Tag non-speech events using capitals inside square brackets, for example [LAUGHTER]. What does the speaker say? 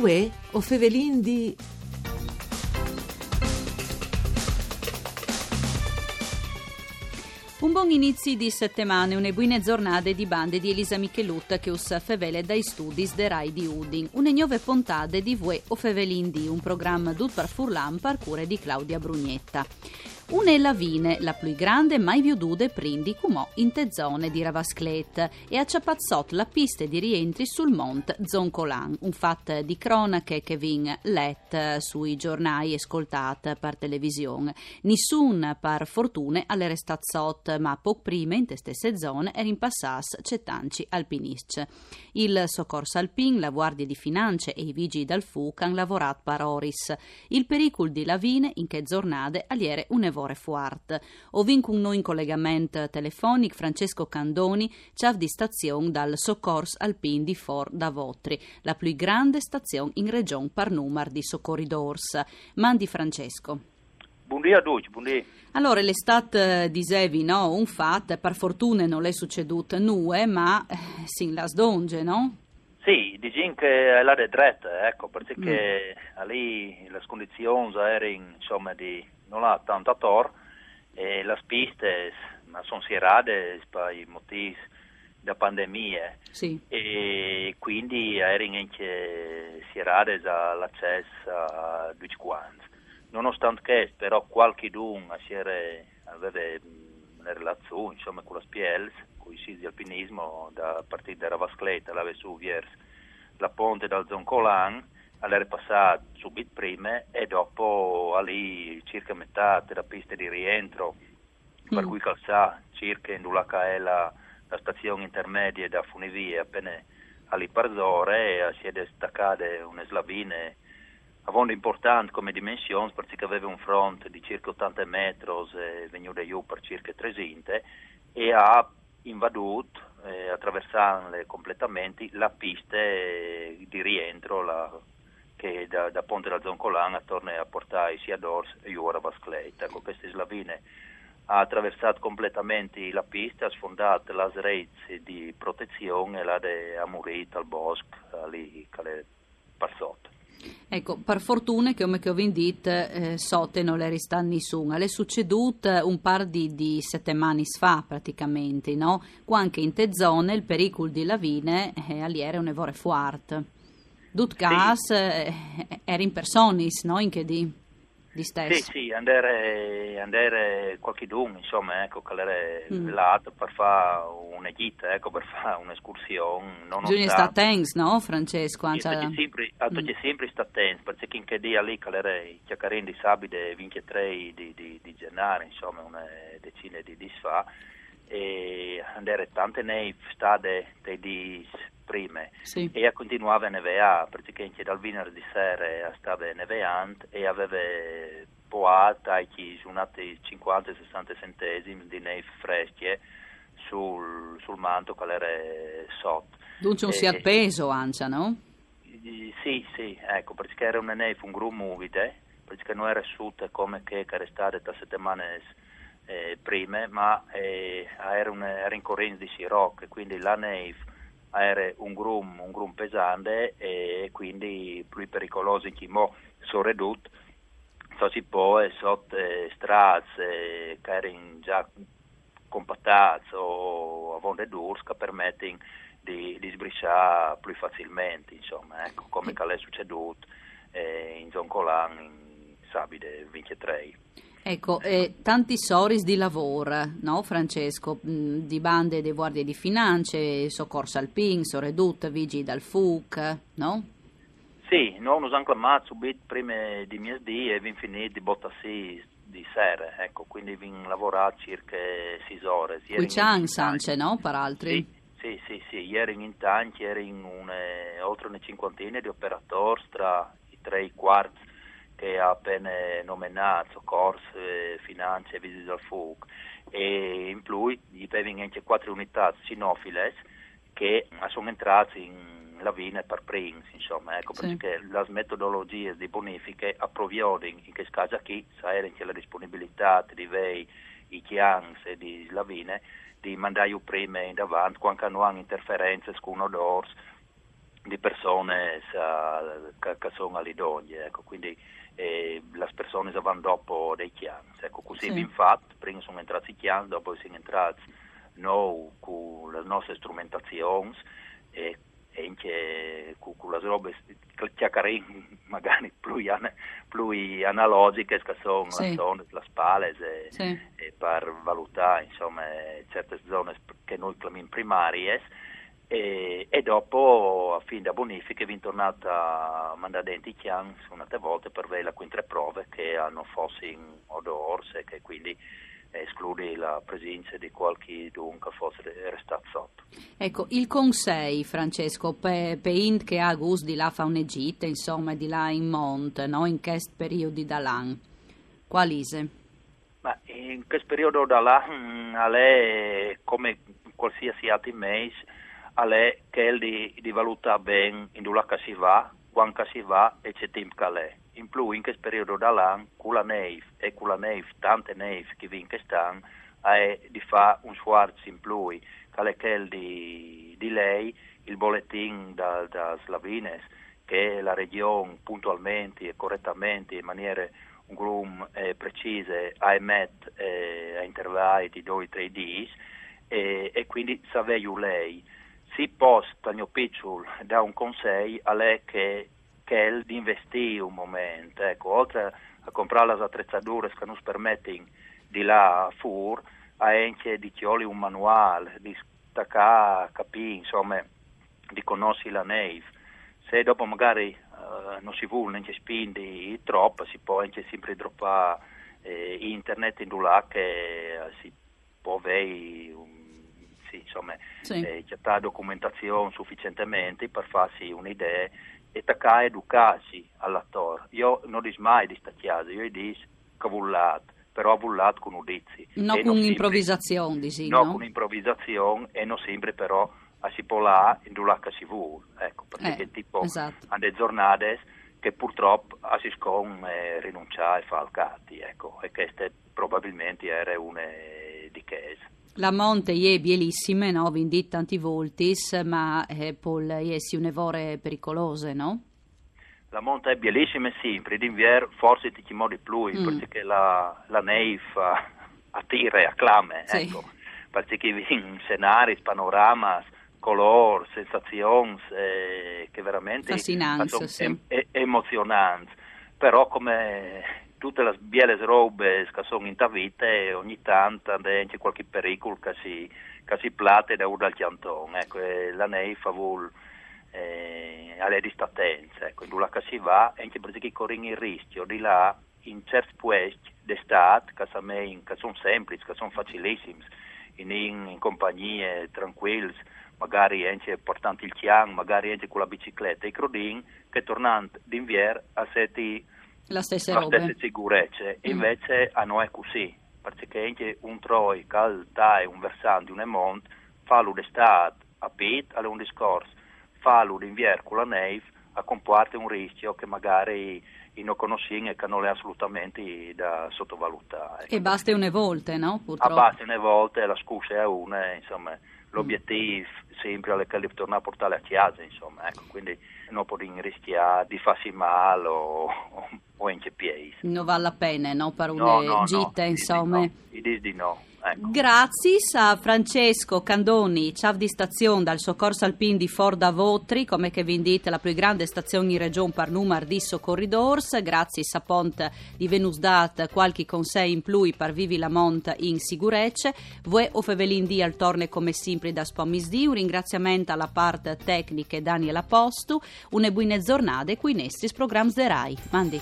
Uè, o fevelin di... Un buon inizio di settimane, une buone giornate di bande di Elisa Michelutta che us fevele dai studi de Rai di Udin. Une nuove puntate di Vue o Fevelin di, un programma dut par Furlan par cure di Claudia Brugnetta. Une lavine, la più grande mai viudude prindi cumò in te zone di Ravasclet e a Ciapazzot la pista di rientri sul Mont Zoncolan, un fatto di cronache che vin let sui giornali e ascoltat per televisione. Nessun par fortune alle restazzot, ma poco prima in te stesse zone era in passas cetanci alpinisc. Il soccorso alpin, la guardia di finanze e i vigili dal FUC hanno lavorato par oris. Il pericolo di lavine in che giornate aliere un lavoro fuart. Ovin con noi in collegamento telefonico Francesco Candoni, ciav di stazione dal Soccors Alpin di For da Votri, la più grande stazione in regione par numero di soccorridors. Mandi Francesco. Buongiorno a tutti, buongiorno. Allora, l'estate dicevi, no? Un fatto, per fortuna non è succeduto nulla, ma eh, sin las donge, no? Sì, diciamo che è la dritta, ecco, perché mm. lì le condizioni erano, insomma, di non ha tanto a tor e le piste ma sono serate per i motivi da pandemia sì. e quindi erano anche serate all'accesso a tutti quanti. Nonostante che però qualche d'un aveva una relazione insomma, con la SPL, con i siti di alpinismo da partire da Ravascleta, la su verso la ponte dal Zoncolan all'era passata subito prima e dopo lì circa metà della pista di rientro per mm. cui calzà circa in è la, la stazione intermedia da Funivia appena lì Parzore e si è destaccata una slavine avendo importante come dimensioni perché aveva un fronte di circa 80 metri e venuta giù per circa 300 e ha invaduto eh, attraversandole completamente la pista di rientro la, che da, da Ponte della Zoncolana torna a portare sia Dors e ora Vascleit. Ecco, queste slavine ha attraversato completamente la pista, ha sfondato le reti di protezione e l'ha amurito al bosco, lì che passate. Ecco, per fortuna come che ho detto, eh, sotte non le resta nessuno. Le è succeduto un par di, di settimane fa praticamente, no? Qua anche in te zone il pericolo di lavine è aliere un evore fuerte. Dut gas sì. eh, era in personis, no? In che di, di stesso. Sì, sì, andare, andare qualche dun, insomma, ecco, era mm. lato per fare una gita, ecco, per fare un'escursione. Bisogna stare attenti, no, Francesco? Anzi, sì, sempre, mm. sempre stare attenti, perché in che dia lì, era chiacchierare di sabide 23 di, di, di gennaio, insomma, una decina di di fa, e andare tante nei stade di prime sì. e continuava a nevare praticamente dal venerdì sera stava nevando e aveva poato su 50-60 centesimi di neve fresche sul, sul manto che era sotto. Dunque non si è appeso, Ancia, no? Sì, sì, ecco, perché era una neve un grum umide, perché non era asciutta come che era stata da settimane eh, prime, ma eh, era, una, era in corrente di Sirocco, quindi la neve era un grum, un grum pesante e quindi più pericoloso in chi mo sono ridotto si può sotto strade che erano già compattate o a vonde d'urs che permettono di, di sbrisciare più facilmente insomma ecco come che è succeduto eh, in Zoncolan in Sabide 23 Ecco, eh, tanti soris di lavoro, no Francesco? Mm, di bande di guardie di finanze, soccorso alpin, soredut, vigili dal FUC, no? Sì, noi abbiamo chiamato subito prima di mesi e vi finito di bottassi di sera, ecco, quindi vi lavorato circa 6 ore. Qui c'è anche, no, per altri? Sì, sì, sì, sì, ieri in tanti, ieri in une, oltre una cinquantina di operatori tra i tre quarti che ha appena nominato Corse, Finanze e Visite al FUC e in più gli avevano anche quattro unità sinofiles che sono entrate in lavine per primi, insomma, ecco, sì. perché le metodologie di bonifiche approvviono in che caso qui, sa che la disponibilità di vei, i chians e di lavine, di mandare prima in davanti, quando hanno interferenze con odors, di persone che, che sono all'idoglie, ecco, quindi eh, le persone vanno dopo dei chiani, ecco, così sì. infatti, prima sono entrati i chiani, dopo sono entrati noi con le nostre strumentazioni e anche con le robe chiacchierine [LAUGHS] magari più, più analogiche che sono sì. le zone, le spalle e, sì. e per valutare insomma, certe zone che noi chiamiamo primarie e, e, dopo a fine da bonifica è tornata a mandare dentro i chian una volta per vedere le tre prove che hanno fossi in odorse e che quindi esclude la presenza di qualche dunque fosse restato sotto. Ecco, il Consei, Francesco, per pe int che ha gusto di là fa un'Egitto, insomma, di là in Monte, no? in questo periodo da là, qualise? Ma in questo periodo da là, mm, è come qualsiasi altro mese, è che di, di valutare bene in dove si va, quando si va e c'è che è in più in questo periodo con la neve e con la neve, tante neve che vi stanno, è di fare un sforzo in più, che è di, di lei, il bollettino da, da Slavines, che la regione puntualmente e correttamente, in maniera un grum eh, precise, ha emet eh, a intervalli di 2-3 giorni, e, e, quindi sapevo lei. Si posta, piccolo, da un consiglio a lei che che di investire un momento, ecco, oltre a comprare le attrezzature che ci permettono di là fur, anche di chioli un manuale, di staccare, capire, insomma, di conoscere la neve. Se dopo magari uh, non si vuole neanche spindi troppo, si può anche sempre droppare eh, internet in là che uh, si può avere un sì, insomma, sì. Eh, c'è documentazione sufficientemente per farsi un'idea e tacca educarsi all'attore. Io non dico mai di sta chiesa, io dico cavullat, però avullat con udizi. No con un'improvvisazione, dici, no? No con un'improvvisazione e non sempre però a si può là in due che si vuole, ecco, perché eh, tipo esatto. a delle giornate che purtroppo si scon eh, rinunciare e falcati, ecco, e queste probabilmente era una di chiesa. La monte è bielissime, no? Vindit tanti voltis, ma eh, pol è si un'evore pericolose, no? La monte è bielissima sempre, d'inverno forse ti chiamo di più, mm. perché la, la neve attira e acclame, sì. ecco. Perché in scenari, panorama, color, sensazioni eh, che veramente sono sì. em- emozionanti. Però come tutte le biele robe che sono in vita e ogni tanto c'è qualche pericolo che si, che si plate da un dal chiantone. Ecco, la neve fa vuol eh, alle distanze, ecco, in dove si va, e anche perché corre il rischio di là in certi posti d'estate che, che sono semplici, che sono facilissimi, in, in, compagnie tranquille, magari anche portando il chiang, magari anche con la bicicletta, i crodin che tornando d'inverno a sette la stessa la stessa sicurezza. Mm. Invece a noi è così, perché anche un troi, calda e un versante, un emont, fa d'estate a pit, è un discorso, fa d'inverno con la neve, a comporta un rischio che magari non conosciamo e che non è assolutamente da sottovalutare. E basta una volta, no? Purtroppo. A basta una volta, la scusa è una, insomma, l'obiettivo mm. sempre è che tornare a portare a casa, insomma, ecco, quindi non può rischiare di farsi male o, o anche piedi. Non vale la pena, no? Per una no, no, gita, no, insomma. Di no. di no. Ecco. Grazie a Francesco Candoni, ciao di stazione dal soccorso alpin di Forda Votri, come che vi indite la più grande stazione in regione per numero di soccorridors. Grazie a Pont di Venus Dat, qualche consiglio in più per vivi la monta in sicurezza. Voi o fevelin al torne come sempre da Spomisdi. Un ringraziamento alla parte tecnica Daniela Postu. Une buone giornate qui in Estis Programs de Rai. Mandi.